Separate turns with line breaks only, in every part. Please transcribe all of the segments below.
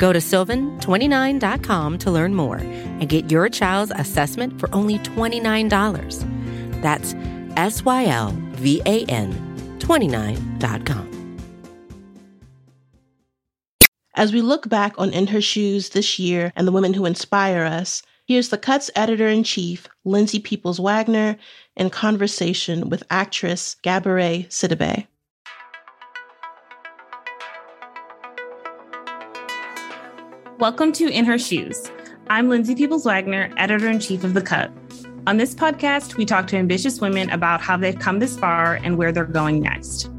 Go to sylvan29.com to learn more and get your child's assessment for only $29. That's S Y L V A N 29.com.
As we look back on In Her Shoes this year and the women who inspire us, here's the Cut's editor in chief, Lindsay Peoples Wagner, in conversation with actress Gabourey Sidibe.
Welcome to In Her Shoes. I'm Lindsay Peoples Wagner, editor in chief of The Cut. On this podcast, we talk to ambitious women about how they've come this far and where they're going next.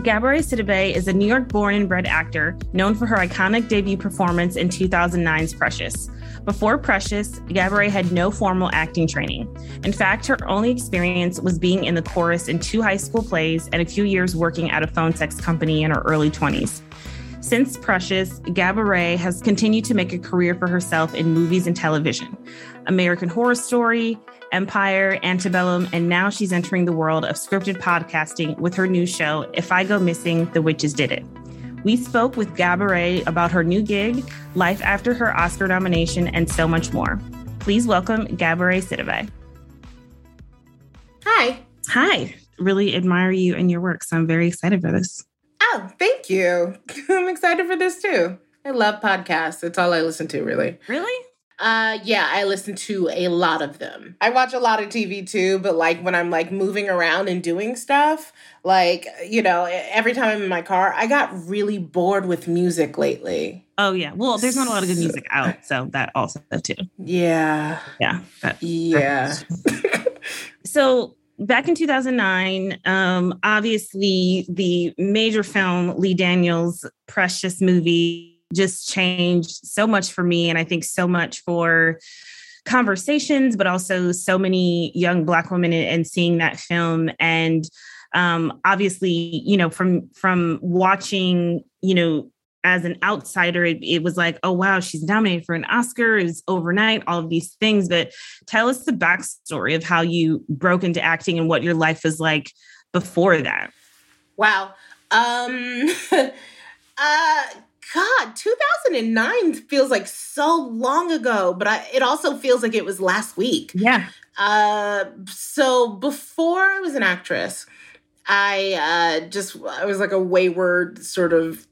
Gabourey Sidibe is a New York born and bred actor known for her iconic debut performance in 2009's Precious. Before Precious, Gabourey had no formal acting training. In fact, her only experience was being in the chorus in two high school plays and a few years working at a phone sex company in her early 20s. Since Precious, Gabourey has continued to make a career for herself in movies and television. American Horror Story, Empire, Antebellum, and now she's entering the world of scripted podcasting with her new show, If I Go Missing, The Witches Did It. We spoke with Gabourey about her new gig, life after her Oscar nomination, and so much more. Please welcome Gabourey Sidibe.
Hi.
Hi. Really admire you and your work, so I'm very excited for this.
Oh, thank you. I'm excited for this too. I love podcasts. It's all I listen to, really.
Really?
Uh yeah, I listen to a lot of them. I watch a lot of TV too, but like when I'm like moving around and doing stuff, like, you know, every time I'm in my car, I got really bored with music lately.
Oh yeah. Well, there's not a lot of good music out, so that also too.
Yeah.
Yeah.
That, yeah.
so back in 2009 um obviously the major film lee daniels precious movie just changed so much for me and I think so much for conversations, but also so many young Black women and seeing that film. And um, obviously, you know, from from watching, you know, as an outsider, it, it, was like, oh wow, she's nominated for an Oscar. Was overnight, all of these things. But tell us the backstory of how you broke into acting and what your life was like before that.
Wow. Um uh God, 2009 feels like so long ago, but I, it also feels like it was last week.
Yeah.
Uh, so before I was an actress, I uh, just I was like a wayward sort of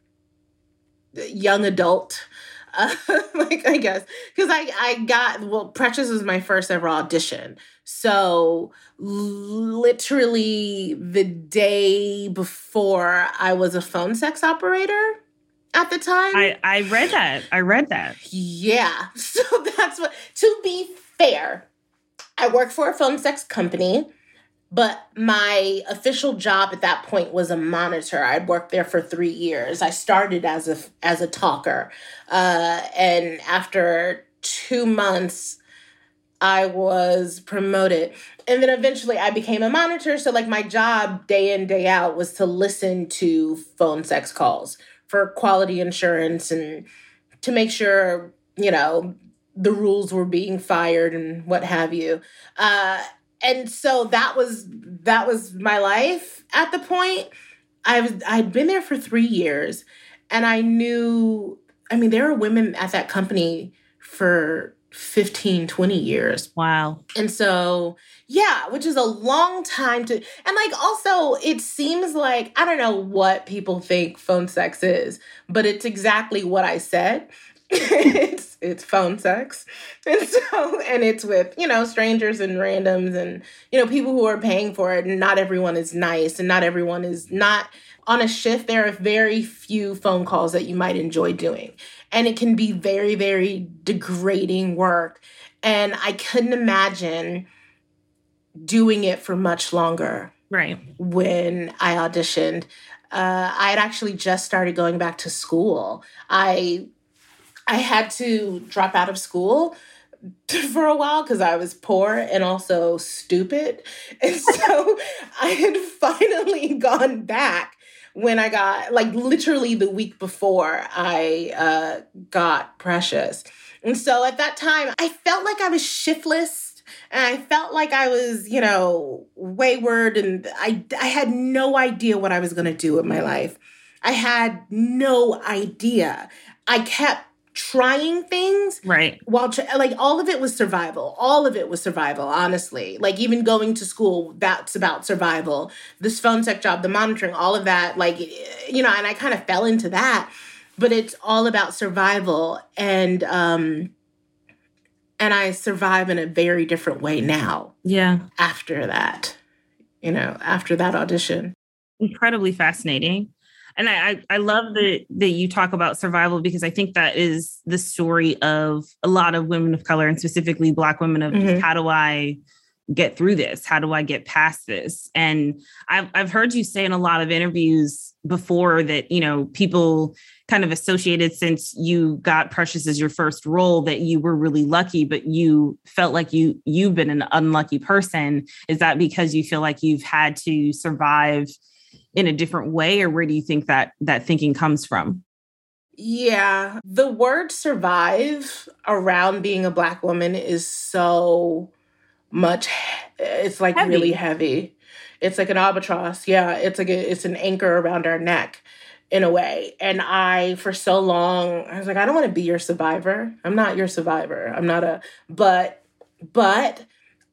young adult. Uh, like I guess because I I got well Precious was my first ever audition. So literally the day before I was a phone sex operator at the time.
I, I read that. I read that.
Yeah. So that's what, to be fair, I worked for a phone sex company, but my official job at that point was a monitor. I'd worked there for three years. I started as a, as a talker. Uh, and after two months, I was promoted. And then eventually I became a monitor. So, like, my job day in, day out was to listen to phone sex calls for quality insurance and to make sure, you know, the rules were being fired and what have you. Uh, and so that was that was my life at the point. I was I'd been there for three years and I knew I mean there were women at that company for 15 20 years.
Wow.
And so yeah which is a long time to and like also it seems like i don't know what people think phone sex is but it's exactly what i said it's it's phone sex. And so and it's with you know strangers and randoms and you know people who are paying for it. And not everyone is nice and not everyone is not on a shift there are very few phone calls that you might enjoy doing. And it can be very very degrading work. And i couldn't imagine doing it for much longer
right.
when i auditioned. Uh, i had actually just started going back to school. I I had to drop out of school for a while because I was poor and also stupid. And so I had finally gone back when I got, like, literally the week before I uh, got Precious. And so at that time, I felt like I was shiftless and I felt like I was, you know, wayward and I, I had no idea what I was going to do with my life. I had no idea. I kept trying things
right.
while tra- like all of it was survival. All of it was survival honestly. Like even going to school that's about survival. This phone tech job the monitoring all of that like you know and i kind of fell into that. But it's all about survival and um and i survive in a very different way now
yeah.
after that you know after that audition.
Incredibly fascinating and I, I love that that you talk about survival because I think that is the story of a lot of women of color and specifically Black women of mm-hmm. how do I get through this? How do I get past this? And I've I've heard you say in a lot of interviews before that you know people kind of associated since you got Precious as your first role that you were really lucky, but you felt like you you've been an unlucky person. Is that because you feel like you've had to survive? In a different way or where do you think that that thinking comes from?
Yeah the word survive around being a black woman is so much it's like heavy. really heavy. It's like an albatross. Yeah it's like a, it's an anchor around our neck in a way. And i for so long i was like i don't want to be your survivor. I'm not your survivor. I'm not a but but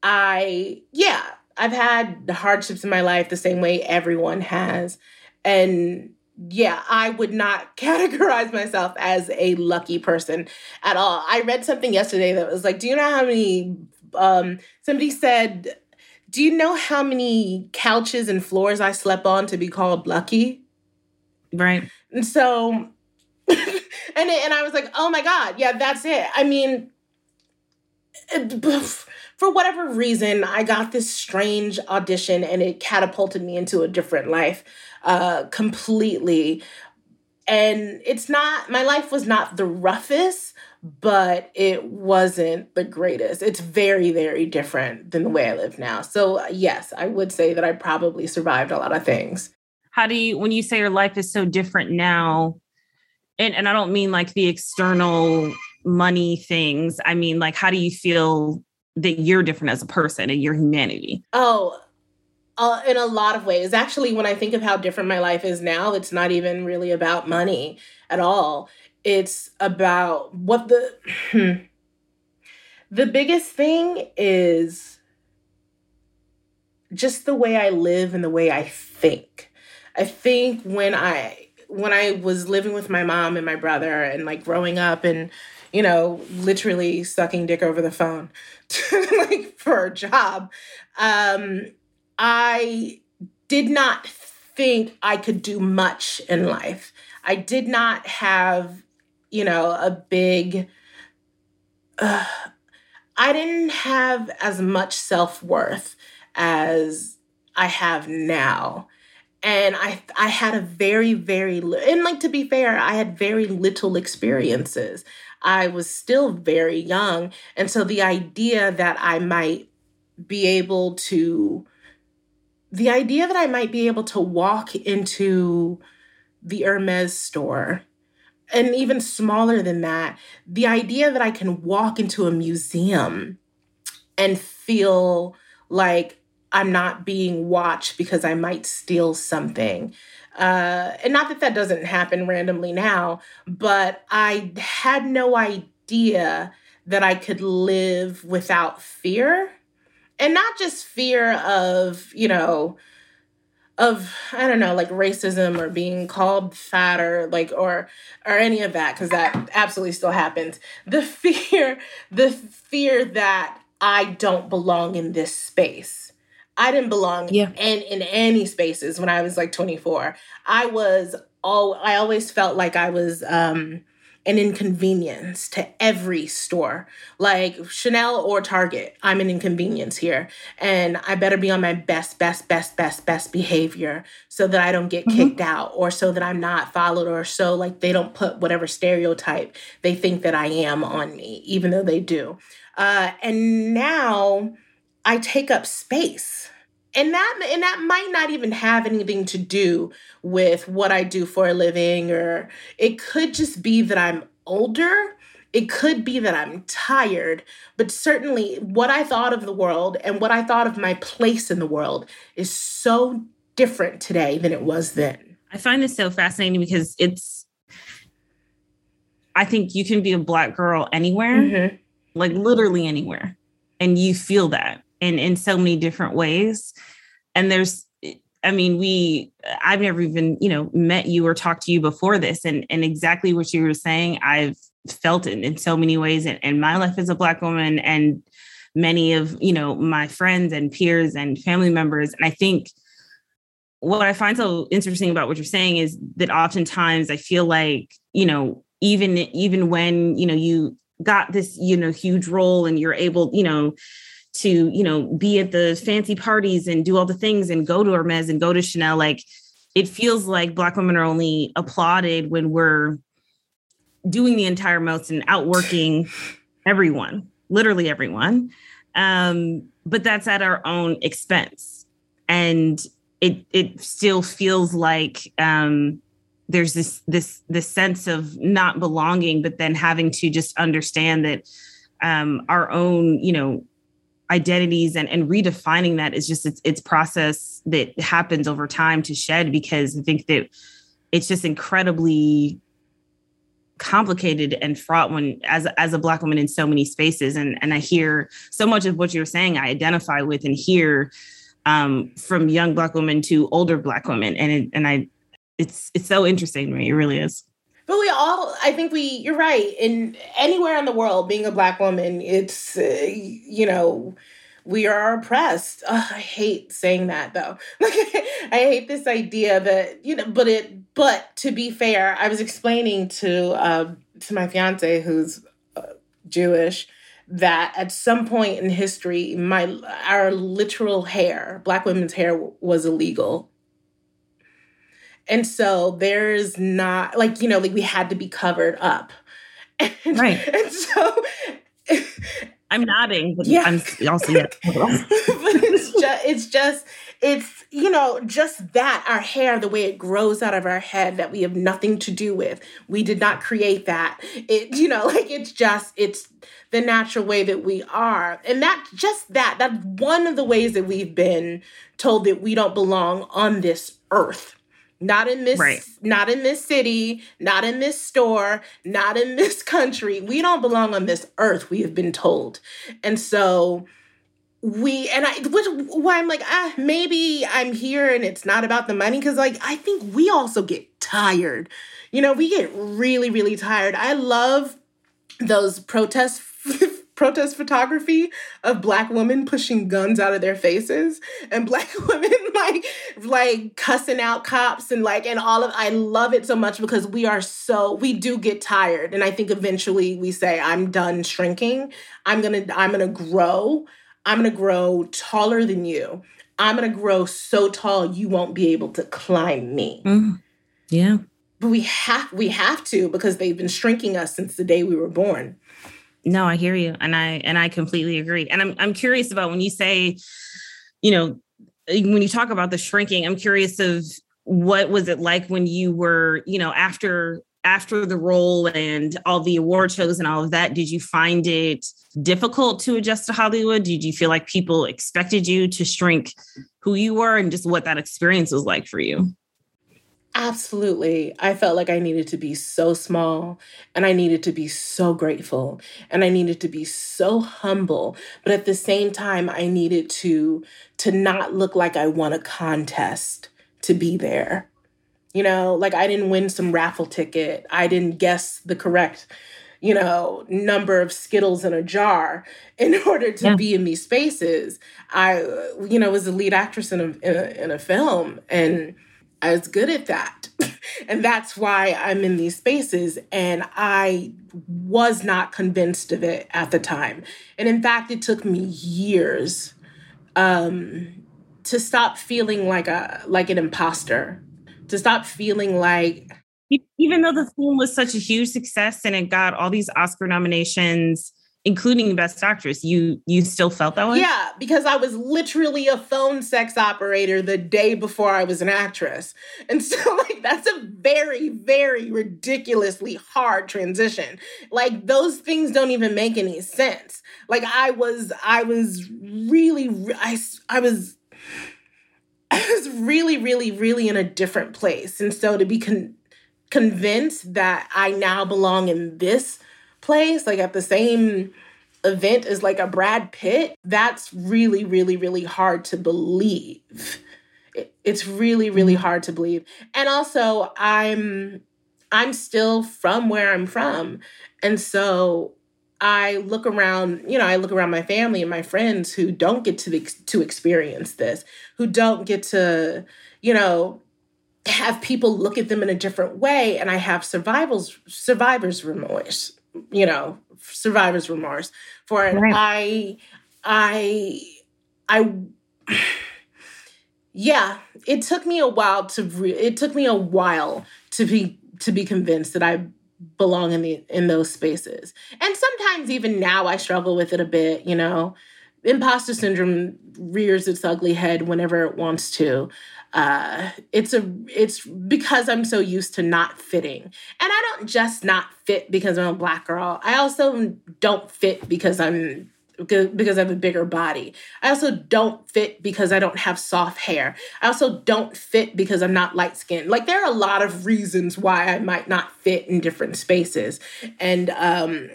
i yeah I've had the hardships in my life the same way everyone has. And yeah, I would not categorize myself as a lucky person at all. I read something yesterday that was like, do you know how many um somebody said, do you know how many couches and floors I slept on to be called lucky?
Right.
And so and and I was like, "Oh my god, yeah, that's it." I mean, for whatever reason, I got this strange audition and it catapulted me into a different life uh, completely. And it's not, my life was not the roughest, but it wasn't the greatest. It's very, very different than the way I live now. So, yes, I would say that I probably survived a lot of things.
How do you, when you say your life is so different now, and, and I don't mean like the external money things, I mean, like, how do you feel that you're different as a person and your humanity?
Oh, uh, in a lot of ways. Actually, when I think of how different my life is now, it's not even really about money at all. It's about what the the biggest thing is just the way I live and the way I think. I think when I when I was living with my mom and my brother and like growing up and you know, literally sucking dick over the phone like for a job. Um, I did not think I could do much in life. I did not have, you know, a big uh, I didn't have as much self-worth as I have now and I I had a very very and like to be fair, I had very little experiences. I was still very young. And so the idea that I might be able to, the idea that I might be able to walk into the Hermes store, and even smaller than that, the idea that I can walk into a museum and feel like I'm not being watched because I might steal something uh, and not that that doesn't happen randomly now, but I had no idea that I could live without fear. And not just fear of, you know, of I don't know, like racism or being called fat or like or or any of that, because that absolutely still happens. The fear, the fear that I don't belong in this space I didn't belong yeah. in, in any spaces when I was like 24. I was all I always felt like I was um an inconvenience to every store. Like Chanel or Target, I'm an inconvenience here. And I better be on my best, best, best, best, best behavior so that I don't get mm-hmm. kicked out or so that I'm not followed or so like they don't put whatever stereotype they think that I am on me, even though they do. Uh, and now I take up space and that and that might not even have anything to do with what I do for a living or it could just be that I'm older it could be that I'm tired, but certainly what I thought of the world and what I thought of my place in the world is so different today than it was then.
I find this so fascinating because it's, I think you can be a Black girl anywhere, mm-hmm. like literally anywhere, and you feel that in in so many different ways and there's I mean, we I've never even, you know, met you or talked to you before this. And and exactly what you were saying, I've felt it in so many ways in, in my life as a black woman and many of, you know, my friends and peers and family members. And I think what I find so interesting about what you're saying is that oftentimes I feel like, you know, even even when, you know, you got this, you know, huge role and you're able, you know, to you know be at the fancy parties and do all the things and go to Hermes and go to Chanel like it feels like black women are only applauded when we're doing the entire most and outworking everyone literally everyone. Um, but that's at our own expense. And it it still feels like um, there's this this this sense of not belonging but then having to just understand that um, our own you know identities and, and redefining that is just it's it's process that happens over time to shed because I think that it's just incredibly complicated and fraught when as as a black woman in so many spaces. And and I hear so much of what you're saying I identify with and hear um, from young black women to older black women. And it, and I it's it's so interesting to me. It really is
but we all i think we you're right. In anywhere in the world being a black woman it's uh, you know we are oppressed. Ugh, i hate saying that though. I hate this idea that you know but it but to be fair i was explaining to uh, to my fiance who's uh, jewish that at some point in history my our literal hair black women's hair was illegal and so there's not like, you know, like we had to be covered up.
And, right.
And so
I'm nodding, but yeah. I'm also yeah. but
it's just it's just it's you know just that our hair the way it grows out of our head that we have nothing to do with we did not create that it you know like it's just it's the natural way that we are and that just that that's one of the ways that we've been told that we don't belong on this earth not in this right. not in this city not in this store not in this country. We don't belong on this earth we have been told. And so we and i which why i'm like ah maybe i'm here and it's not about the money because like i think we also get tired. You know we get really really tired. I love those protests protest photography of black women pushing guns out of their faces and black women like like cussing out cops and like and all of I love it so much because we are so we do get tired and I think eventually we say I'm done shrinking. I'm going to I'm going to grow. I'm going to grow taller than you. I'm going to grow so tall you won't be able to climb me.
Mm. Yeah.
But we have we have to because they've been shrinking us since the day we were born.
No, I hear you. And I and I completely agree. And I'm I'm curious about when you say, you know, when you talk about the shrinking, I'm curious of what was it like when you were, you know, after after the role and all the award shows and all of that, did you find it difficult to adjust to Hollywood? Did you feel like people expected you to shrink who you were and just what that experience was like for you?
Absolutely. I felt like I needed to be so small and I needed to be so grateful and I needed to be so humble, but at the same time I needed to to not look like I won a contest to be there. You know, like I didn't win some raffle ticket. I didn't guess the correct, you know, number of Skittles in a jar in order to yeah. be in these spaces. I, uh, you know, was the lead actress in a, in a, in a film and I was good at that. and that's why I'm in these spaces. And I was not convinced of it at the time. And in fact, it took me years um, to stop feeling like a like an imposter, to stop feeling like
even though the film was such a huge success and it got all these Oscar nominations including best actress you you still felt that way?
Yeah because i was literally a phone sex operator the day before i was an actress. And so like that's a very very ridiculously hard transition. Like those things don't even make any sense. Like i was i was really i i was i was really really really in a different place. And so to be con- convinced that i now belong in this place, like at the same event as like a Brad Pitt, that's really, really, really hard to believe. It's really, really mm-hmm. hard to believe. And also, I'm I'm still from where I'm from. And so I look around, you know, I look around my family and my friends who don't get to to experience this, who don't get to, you know, have people look at them in a different way and I have survivors survivors remorse you know, survivor's remorse for it. Right. I, I, I, yeah, it took me a while to, re- it took me a while to be, to be convinced that I belong in the, in those spaces. And sometimes even now I struggle with it a bit, you know, imposter syndrome rears its ugly head whenever it wants to uh it's a it's because i'm so used to not fitting and i don't just not fit because i'm a black girl i also don't fit because i'm because I have a bigger body. I also don't fit because I don't have soft hair. I also don't fit because I'm not light skinned. Like there are a lot of reasons why I might not fit in different spaces. And um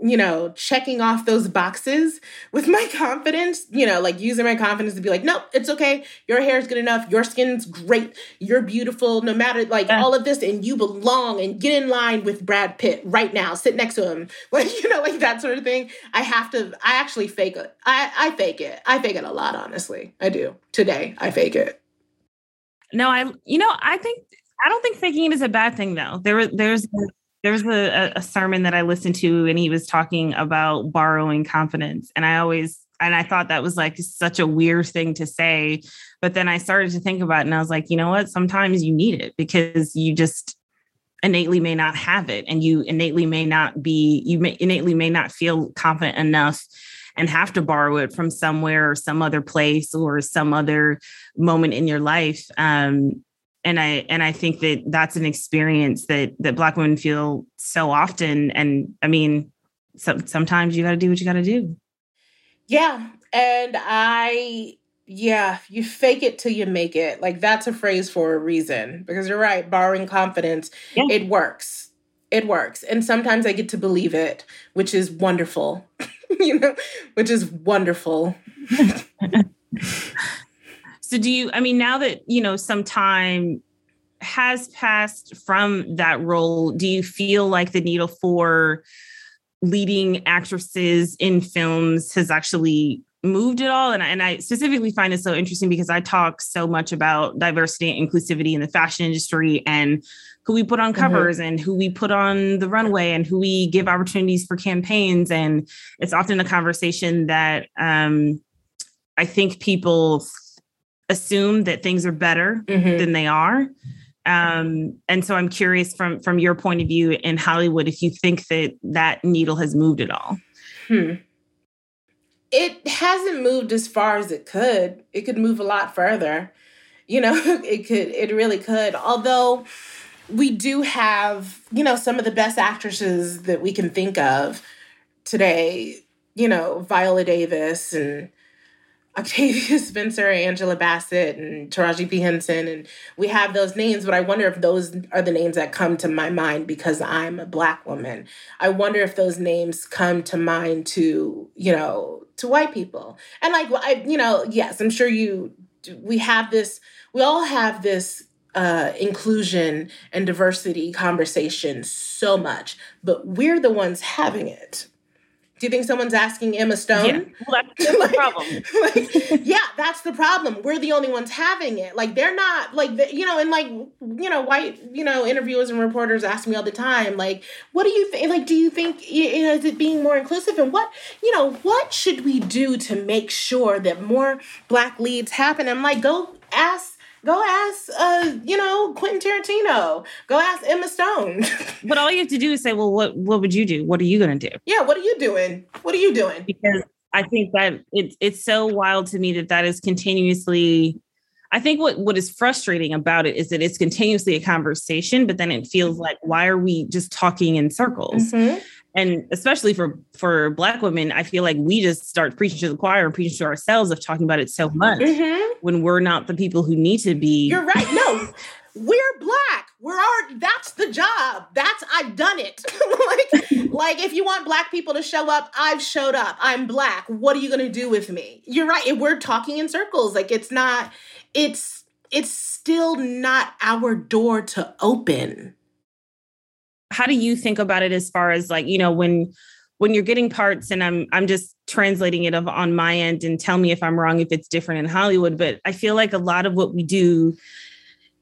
you know, checking off those boxes with my confidence, you know, like using my confidence to be like, nope, it's okay. Your hair is good enough. Your skin's great. You're beautiful, no matter like yeah. all of this, and you belong and get in line with Brad Pitt right now. Sit next to him. Like, you know, like that sort of thing. I have to, I actually fake it. I, I fake it. I fake it a lot, honestly. I do. Today, I fake it.
No, I, you know, I think, I don't think faking it is a bad thing though. There, there's, there's a, a sermon that I listened to, and he was talking about borrowing confidence. And I always, and I thought that was like such a weird thing to say. But then I started to think about it, and I was like, you know what? Sometimes you need it because you just innately may not have it, and you innately may not be, you may innately may not feel confident enough and have to borrow it from somewhere or some other place or some other moment in your life. Um, and i and i think that that's an experience that that black women feel so often. And i mean some, sometimes you got to do what you got to do.
Yeah. And i yeah you fake it till you make it. Like that's a phrase for a reason. Because you're right borrowing confidence yeah. it works. It works. And sometimes i get to believe it which is wonderful. You know which is wonderful
So do you I mean now that, you know, some time has passed from that role, do you feel like the needle for leading actresses in films has actually moved at all? And I, and I specifically find it so interesting because I talk so much about diversity and inclusivity in the fashion industry and who we put on mm-hmm. covers mm-hmm. and who we put on the runway and who we give opportunities for campaigns. And it's often a conversation that um, I think people assume that things are better mm-hmm. than they are. Um, and so I'm curious from from your point of view in Hollywood if you think that that needle has moved at all.
Hmm. It hasn't moved as far as it could. It could move a lot further. You know, it could it really could. Although we do have, you know, some of the best actresses that we can think of today, you know, Viola Davis and Octavia Spencer, Angela Bassett, and Taraji P. Henson, and we have those names, but I wonder if those are the names that come to my mind because I'm a black woman. I wonder if those names come to mind to, you know, to white people. And like I, you know, yes, I'm sure you we have this, we all have this uh, inclusion and diversity conversation so much, but we're the ones having it Do you think someone's asking Emma Stone?
Yeah. Well, that's the
Like-
problem.
like, yeah, that's the problem. We're the only ones having it. Like they're not like the, you know, and like you know, white you know interviewers and reporters ask me all the time, like, what do you think? Like, do you think you know is it being more inclusive? And what you know, what should we do to make sure that more black leads happen? I'm like, go ask. Go ask, uh, you know, Quentin Tarantino. Go ask Emma Stone.
But all you have to do is say, well, what what would you do? What are you going to do?
yeah, what are you doing? What are you doing?
Because I think that it's it's so wild to me that that is continuously. I think what what is frustrating about it is that it's continuously a conversation, but then it feels like why are we just talking in circles?
Mhm.
And especially for for black women i feel like we just start preaching to the choir and preaching to ourselves of talking about it so much
Mhm.
when we're not the people who need to be
You're right. No, we're black. We're our that's the job. That's, I've done it. like, like, if you want black people to show up, I've showed up. I'm black. What are you going to do with me? You're right. We're talking in circles. Like, it's not, it's, it's still not our door to open.
How do you think about it as far as like you know when when you're getting parts and i'm i'm just translating it of on my end and tell me if i'm wrong if it's different in hollywood but i feel like a lot of what we do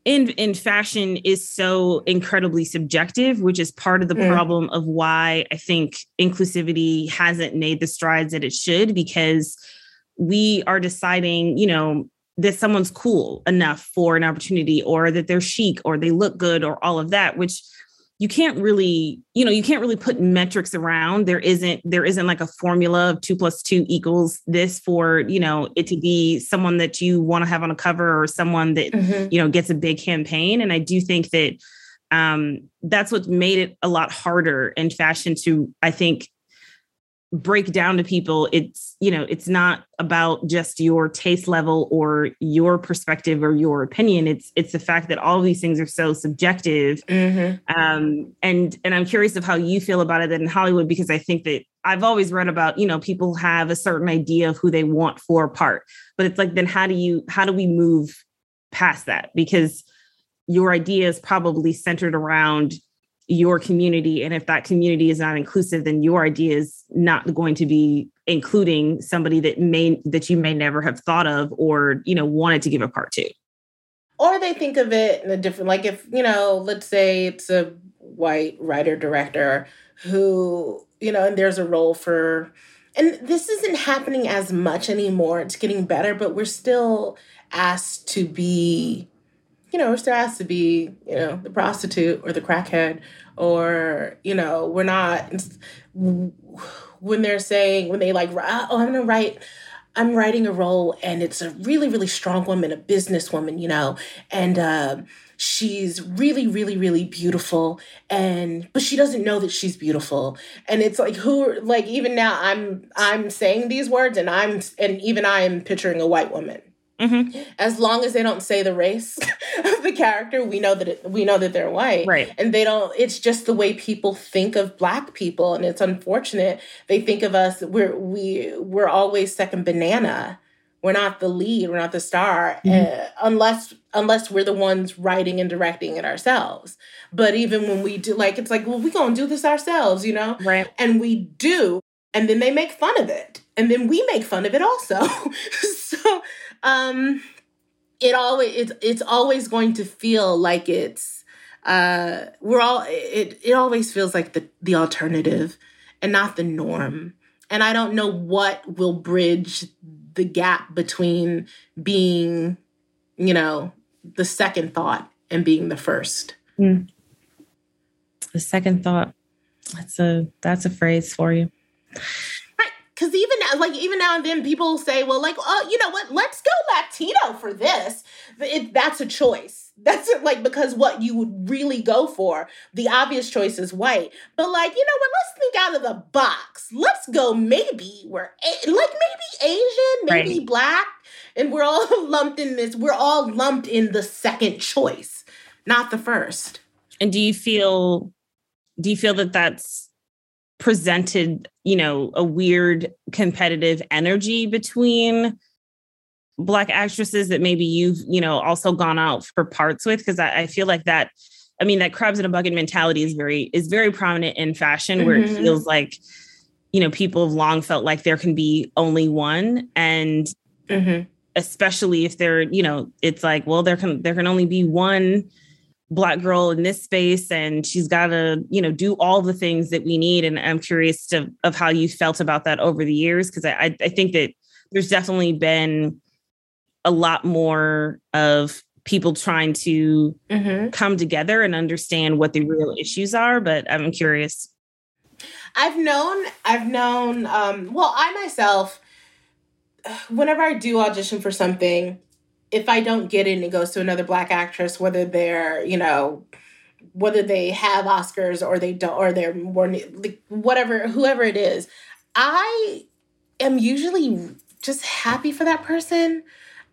in in fashion is so incredibly subjective which is part of the
Mm.
problem of why i think inclusivity hasn't made the strides that it should because we are deciding you know that someone's cool enough for an opportunity or that they're chic or they look good or all of that which you can't really you know you can't really put metrics around. There isn't there isn't like a formula of two plus two equals this for you know it to be someone that you want to have on a cover or someone that you know gets a big campaign. And i do think that um that's what's made it a lot harder in fashion to i think break down to people it's you know it's not about just your taste level or your perspective or your opinion. It's it's the fact that all of these things are so subjective.
Mhm.
um and and i'm curious of how you feel about it in hollywood because i think that i've always read about you know people have a certain idea of who they want for a part. But it's like then how do you how do we move past that? Because your idea is probably centered around your community and if that community is not inclusive then your idea is not going to be including somebody that may that you may never have thought of or you know wanted to give a part to.
Or they think of it in a different like if you know let's say it's a white writer director who you know and there's a role for and this isn't happening as much anymore. It's getting better but we're still asked to be you know still asked to be you know the prostitute or the crackhead or you know we're not when they're saying when they like oh i'm gonna write I'm writing a role and it's a really, really strong woman, a businesswoman, you know, and um she's really, really, really beautiful. And but she doesn't know that she's beautiful. And it's like who like even now I'm I'm saying these words and I'm and even I am picturing a white woman.
Mhm.
As long as they don't say the race of the character, we know that it, we know that they're white.
Right.
And they don't it's just the way people think of black people and it's unfortunate. They think of us we're we we're always second banana. We're not the lead we're not the star uh, unless unless we're the ones writing and directing it ourselves. But even when we do like it's like well we gonna do this ourselves you know?
Right.
And we do and then they make fun of it and then we make fun of it also. So um it always it's, it's always going to feel like it's uh we're all it it always feels like the the alternative and not the norm. And i don't know what will bridge the gap between being you know the second thought and being the first.
The second thought. That's a that's a phrase for you.
Because even now, like even now and then, people say, "Well, like, oh, you know what? Let's go Latino for this." It, that's a choice. That's it, like because what you would really go for, the obvious choice is white. But like, you know what? Let's think out of the box. Let's go. Maybe we're like maybe Asian, maybe
Right.
black, and we're all lumped in this. We're all lumped in the second choice, not the first.
and do you feel do you feel that that's presented you know a weird competitive energy between black actresses that maybe you've you know also gone out for parts with because I, I feel like that i mean that crabs in a bucket mentality is very is very prominent in fashion where it
Mhm.
feels like you know, people have long felt like there can be only one. And mm-hmm. especially if they're, you know, it's like, well, there can there can only be one black girl in this space and she's got to you know do all the things that we need and i'm curious to, of how you felt about that over the years because I, I think that there's definitely been a lot more of people trying to mm-hmm. come together and understand what the real issues are but i'm curious
i've known i've known um well i myself whenever i do audition for something if i don't get it and it goes to another black actress whether they're you know whether they have oscars or they don't or they're more whatever whoever it is i am usually just happy for that person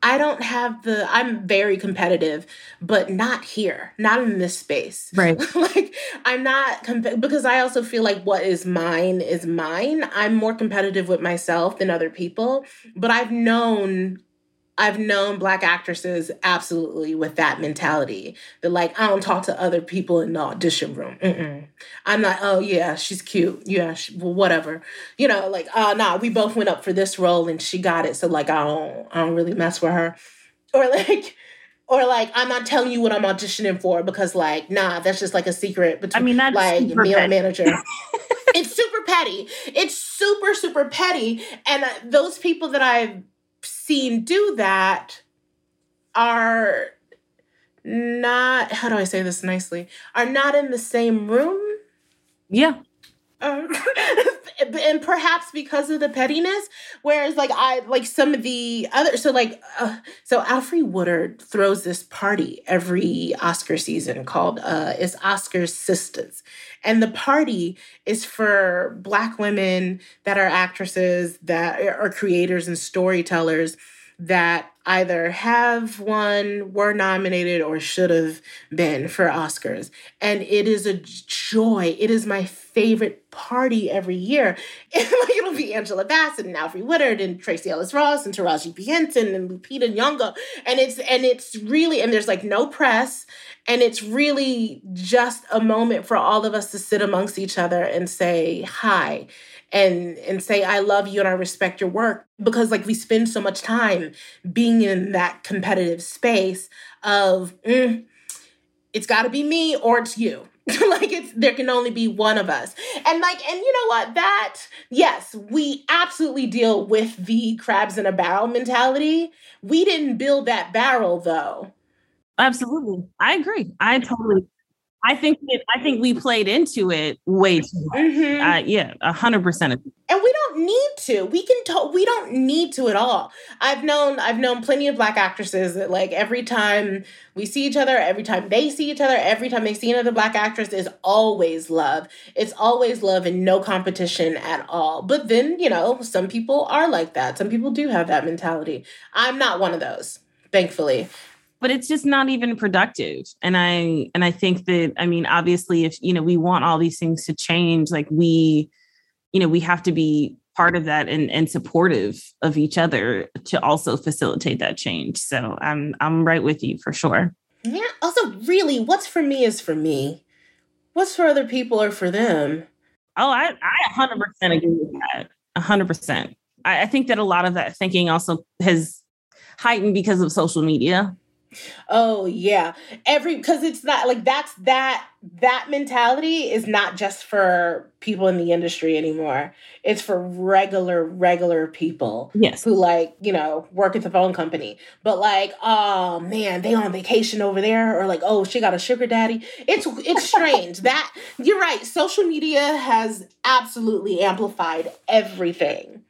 I don't have the I'm very competitive, but not here, not in this space.
Right.
like I'm not comp- because I also feel like what is mine is mine. I'm more competitive with myself than other people, but I've known I've known black actresses absolutely with that mentality. That like I don't talk to other people in the audition room. Mm-mm. I'm not. Oh yeah, she's cute. Yeah, she, well, whatever. You know, like uh nah. We both went up for this role and she got it. So like I don't I don't really mess with her. Or like. Or like I'm not telling you what I'm auditioning for because like nah that's just like a secret between I mean that's like me and my manager. it's super petty. It's super super petty, and uh, those people that I've seen do that are not how do I say this nicely? Are not in the same room.
Yeah.
Um, and perhaps because of the pettiness whereas like i like some of the other so like uh, so alfre woodard throws this party every oscar season called uh it's oscars sisters and the party is for black women that are actresses that are creators and storytellers that either have won, were nominated, or should have been for Oscars. And it is a joy. It is my favorite party every year. It'll be Angela Bassett and Alfre Woodard and Tracee Ellis Ross and Taraji P. Henson and Lupita Nyong'o. And it's and it's really and there's like no press. And it's really just a moment for all of us to sit amongst each other and say hi and and say I love you and I respect your work because like we spend so much time being in that competitive space of mm, it's got to be me or it's you. Like it's there can only be one of us. And like and you know what? That yes we absolutely deal with the crabs in a barrel mentality. We didn't build that barrel though.
Absolutely. I agree. I totally I think that I think we played into it way too much. Mm-hmm. Uh, yeah, a hundred percent. And
we don't need to. We can. To- we don't need to at all. I've known. I've known plenty of black actresses that like every time we see each other, every time they see each other, every time they see another black actress, is always love. It's always love and no competition at all. But then you know, some people are like that. Some people do have that mentality. I'm not one of those thankfully
but it's just not even productive. And i and i think that i mean obviously if you know we want all these things to change like we you know we have to be part of that and and supportive of each other to also facilitate that change. So i'm i'm right with you for sure.
Yeah. Also really what's for me is for me. What's for other people or for them.
Oh i i 100% agree with that. 100% I, I think that a lot of that thinking also has heightened because of social media
Oh yeah. Every because it's not like that's that that mentality is not just for people in the industry anymore. It's for regular regular people.
Yes.
Who like, you know, work at the phone company. But like, oh man, they on vacation over there or like, oh, she got a sugar daddy. It's it's strange. that you're right. Social media has absolutely amplified everything.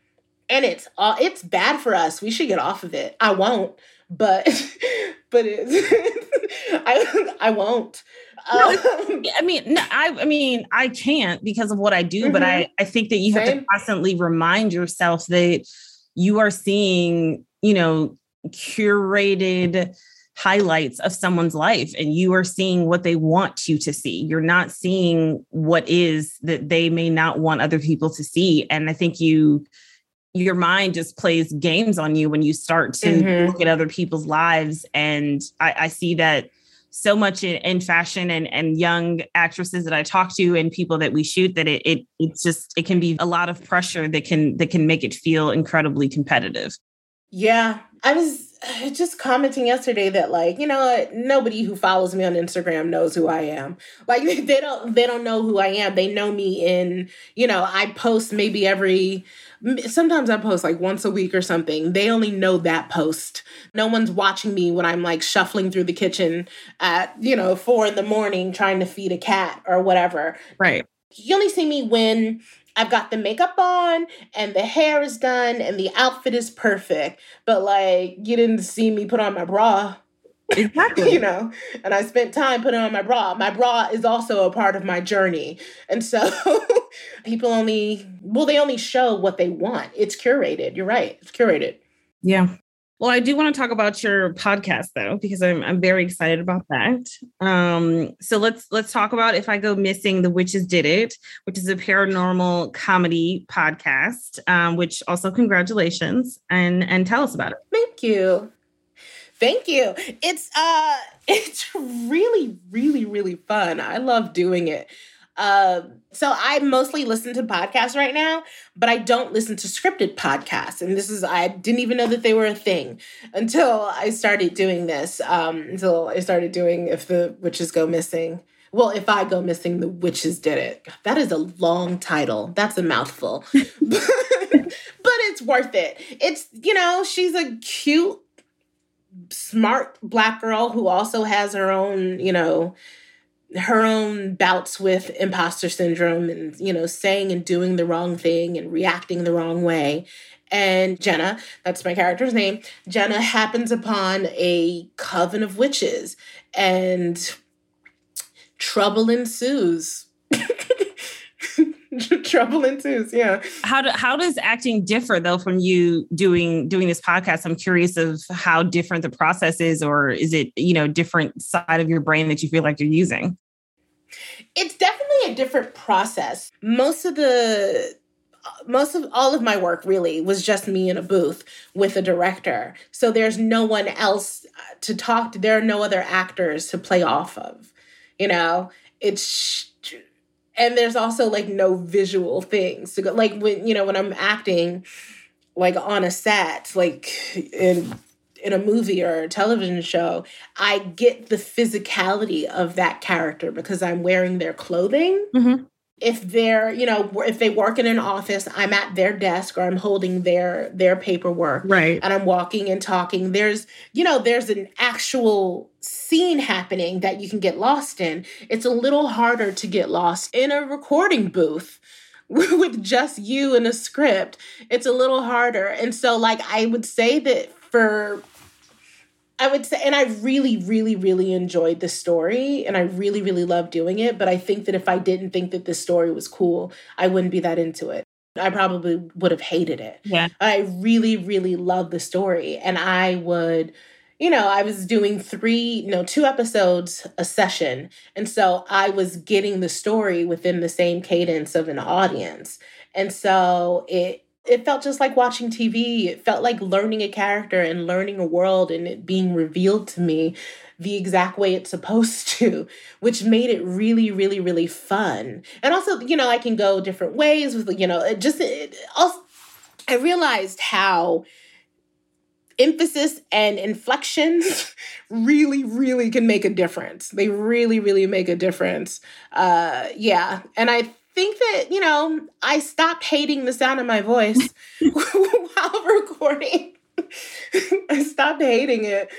And it's uh, it's bad for us. We should get off of it. I won't but but it's I I won't.
No, um, I mean, no, I I mean, I can't because of what I do, mm-hmm. but I I think that you Same. have to constantly remind yourself that you are seeing, you know, curated highlights of someone's life and you are seeing what they want you to see. You're not seeing what is that they may not want other people to see. And I think you your mind just plays games on you when you start to mm-hmm. look at other people's lives. And I, I see that so much in, in, fashion and, and young actresses that I talk to and people that we shoot that it, it it's just it can be a lot of pressure that can that can make it feel incredibly competitive.
Yeah. I was just commenting yesterday that like, you know, nobody who follows me on Instagram knows who I am. Like they don't they don't know who I am. They know me in, you know, I post maybe every sometimes I post like once a week or something. They only know that post. No one's watching me when I'm like shuffling through the kitchen at, you know, four in the morning trying to feed a cat or whatever.
Right.
You only see me when I've got the makeup on and the hair is done and the outfit is perfect. But like, you didn't see me put on my bra.
Exactly.
you know, and I spent time putting on my bra. My bra is also a part of my journey. And so people only, well, they only show what they want. It's curated. You're right. It's curated.
Yeah. Well, I do want to talk about your podcast though, because I'm I'm very excited about that. Um, so let's let's talk about if I go missing, the witches did it, which is a paranormal comedy podcast. Um, which also congratulations and and tell us about it.
Thank you. Thank you. It's uh it's really, really, really fun. I love doing it. Uh, so I mostly listen to podcasts right now, but I don't listen to scripted podcasts. And this is I didn't even know that they were a thing until I started doing this. Um, until I started doing if the witches go missing. Well, if I go missing, the witches did it. That is a long title. That's a mouthful. but it's worth it. It's, you know, she's a cute, smart black girl who also has her own, you know, her own bouts with imposter syndrome and you know saying and doing the wrong thing and reacting the wrong way. And jenna that's my character's name jenna happens upon a coven of witches and trouble ensues trouble ensues yeah.
How do, how does acting differ though from you doing doing this podcast? I'm curious of how different the process is or is it you know different side of your brain that you feel like you're using?
It's definitely a different process. Most of the uh, most of all of my work really was just me in a booth with a director. So there's no one else uh, to talk to. There are no other actors to play off of you know? It's and there's also like no visual things to go like when you know when i'm acting like on a set like in in a movie or a television show i get the physicality of that character because i'm wearing their clothing. Mm-hmm. If they're you know if they work in an office i'm at their desk or i'm holding their their paperwork
right.
and i'm walking and talking. There's you know there's an actual scene happening that you can get lost in it's a little harder to get lost in a recording booth with just you and a script it's a little harder and so like i would say that for I would say, and I really, really, really enjoyed the story and I really, really loved doing it. But I think that if I didn't think that this story was cool, I wouldn't be that into it. I probably would have hated it.
Yeah.
I really, really love the story. And I would, you know, I was doing three, no, two episodes a session. And so I was getting the story within the same cadence of an audience. And so it, it felt just like watching TV. It felt like learning a character and learning a world and it being revealed to me the exact way it's supposed to, which made it really, really, really fun. And also, you know, I can go different ways with, you know, it just, it also, I realized how emphasis and inflections really really can make a difference they really really make a difference uh yeah and i think that, you know, I stopped hating the sound of my voice while recording. I stopped hating it.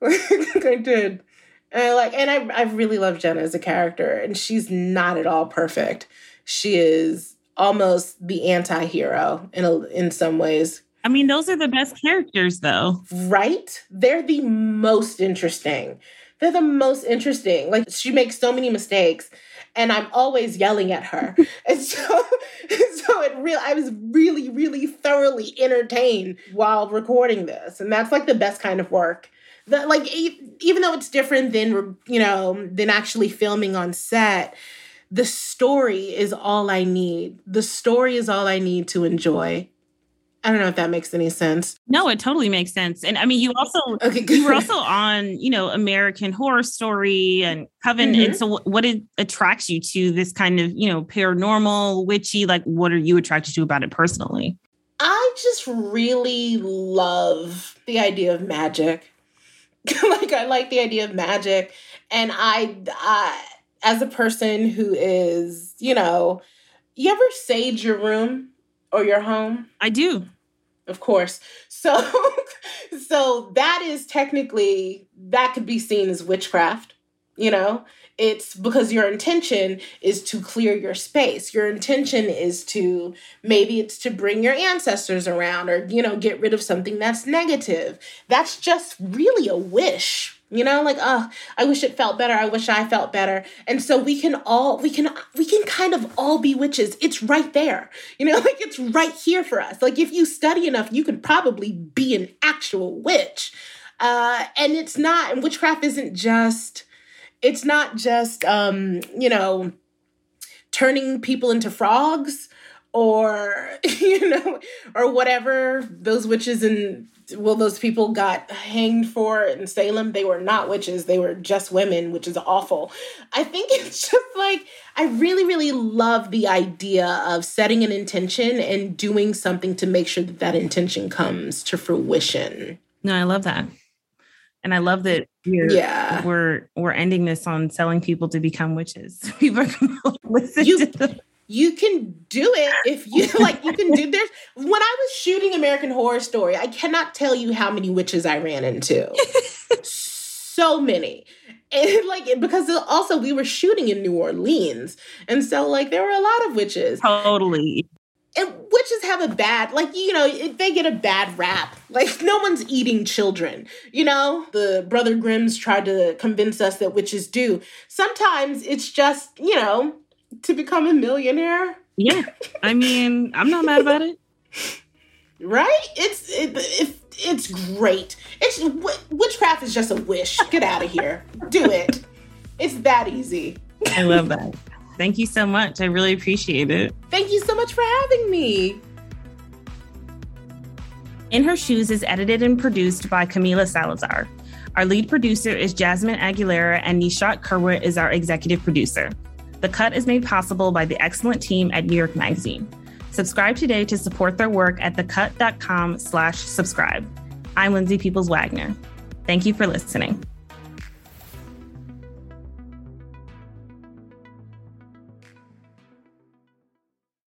I did. And I like and I I really love Jenna as a character and she's not at all perfect. She is almost the anti-hero in a, in some ways.
I mean, those are the best characters though.
Right? They're the most interesting. They're the most interesting. Like she makes so many mistakes and I'm always yelling at her. and so, so it real I was really, really thoroughly entertained while recording this. And that's like the best kind of work. That like even though it's different than you know than actually filming on set, the story is all I need. The story is all I need to enjoy. I don't know if that makes any sense.
No, it totally makes sense. And I mean, you also okay, you were also on, you know, American Horror Story and Coven. Mm-hmm. And so, what it attracts you to this kind of, you know, paranormal, witchy? Like, what are you attracted to about it personally?
I just really love the idea of magic. like, I like the idea of magic, and I, I, as a person who is, you know, you ever sage your room? Or your home?
I do.
Of course. So so that is technically that could be seen as witchcraft, you know? It's because your intention is to clear your space. Your intention is to maybe it's to bring your ancestors around or you know get rid of something that's negative. That's just really a wish you know like oh i wish it felt better. I wish i felt better. And so we can all we can we can kind of all be witches. It's right there. You know like it's right here for us. Like if you study enough you can probably be an actual witch. Uh and it's not and witchcraft isn't just it's not just um you know turning people into frogs or you know or whatever those witches and well those people got hanged for in Salem. They were not witches. They were just women which is awful. I think it's just like i really really love the idea of setting an intention and doing something to make sure that that intention comes to fruition.
No i love that. And I love that we're, yeah. we're we're ending this on selling people to become witches. People are going to listen
you, to you can do it if you like you can do this. When i was shooting american horror story i cannot tell you how many witches i ran into. So many. And like because also we were shooting in new orleans and so like there were a lot of witches.
Totally.
And witches have a bad like you know they get a bad rap like no one's eating children you know? The brother grimms tried to convince us that witches do. Sometimes it's just you know to become a millionaire.
Yeah. I mean, I'm not mad about it.
Right? It's it, it, it's great. It's witchcraft is just a wish. Get out of here. Do it. It's that easy.
I love that. Thank you so much. I really appreciate it.
Thank you so much for having me.
In Her Shoes is edited and produced by Camila Salazar. Our lead producer is Jasmine Aguilera, and Nishat Kurwa is our executive producer. The Cut is made possible by the excellent team at New York Magazine. Subscribe today to support their work at thecut.com slash subscribe. I'm Lindsay Peoples Wagner. Thank you for listening.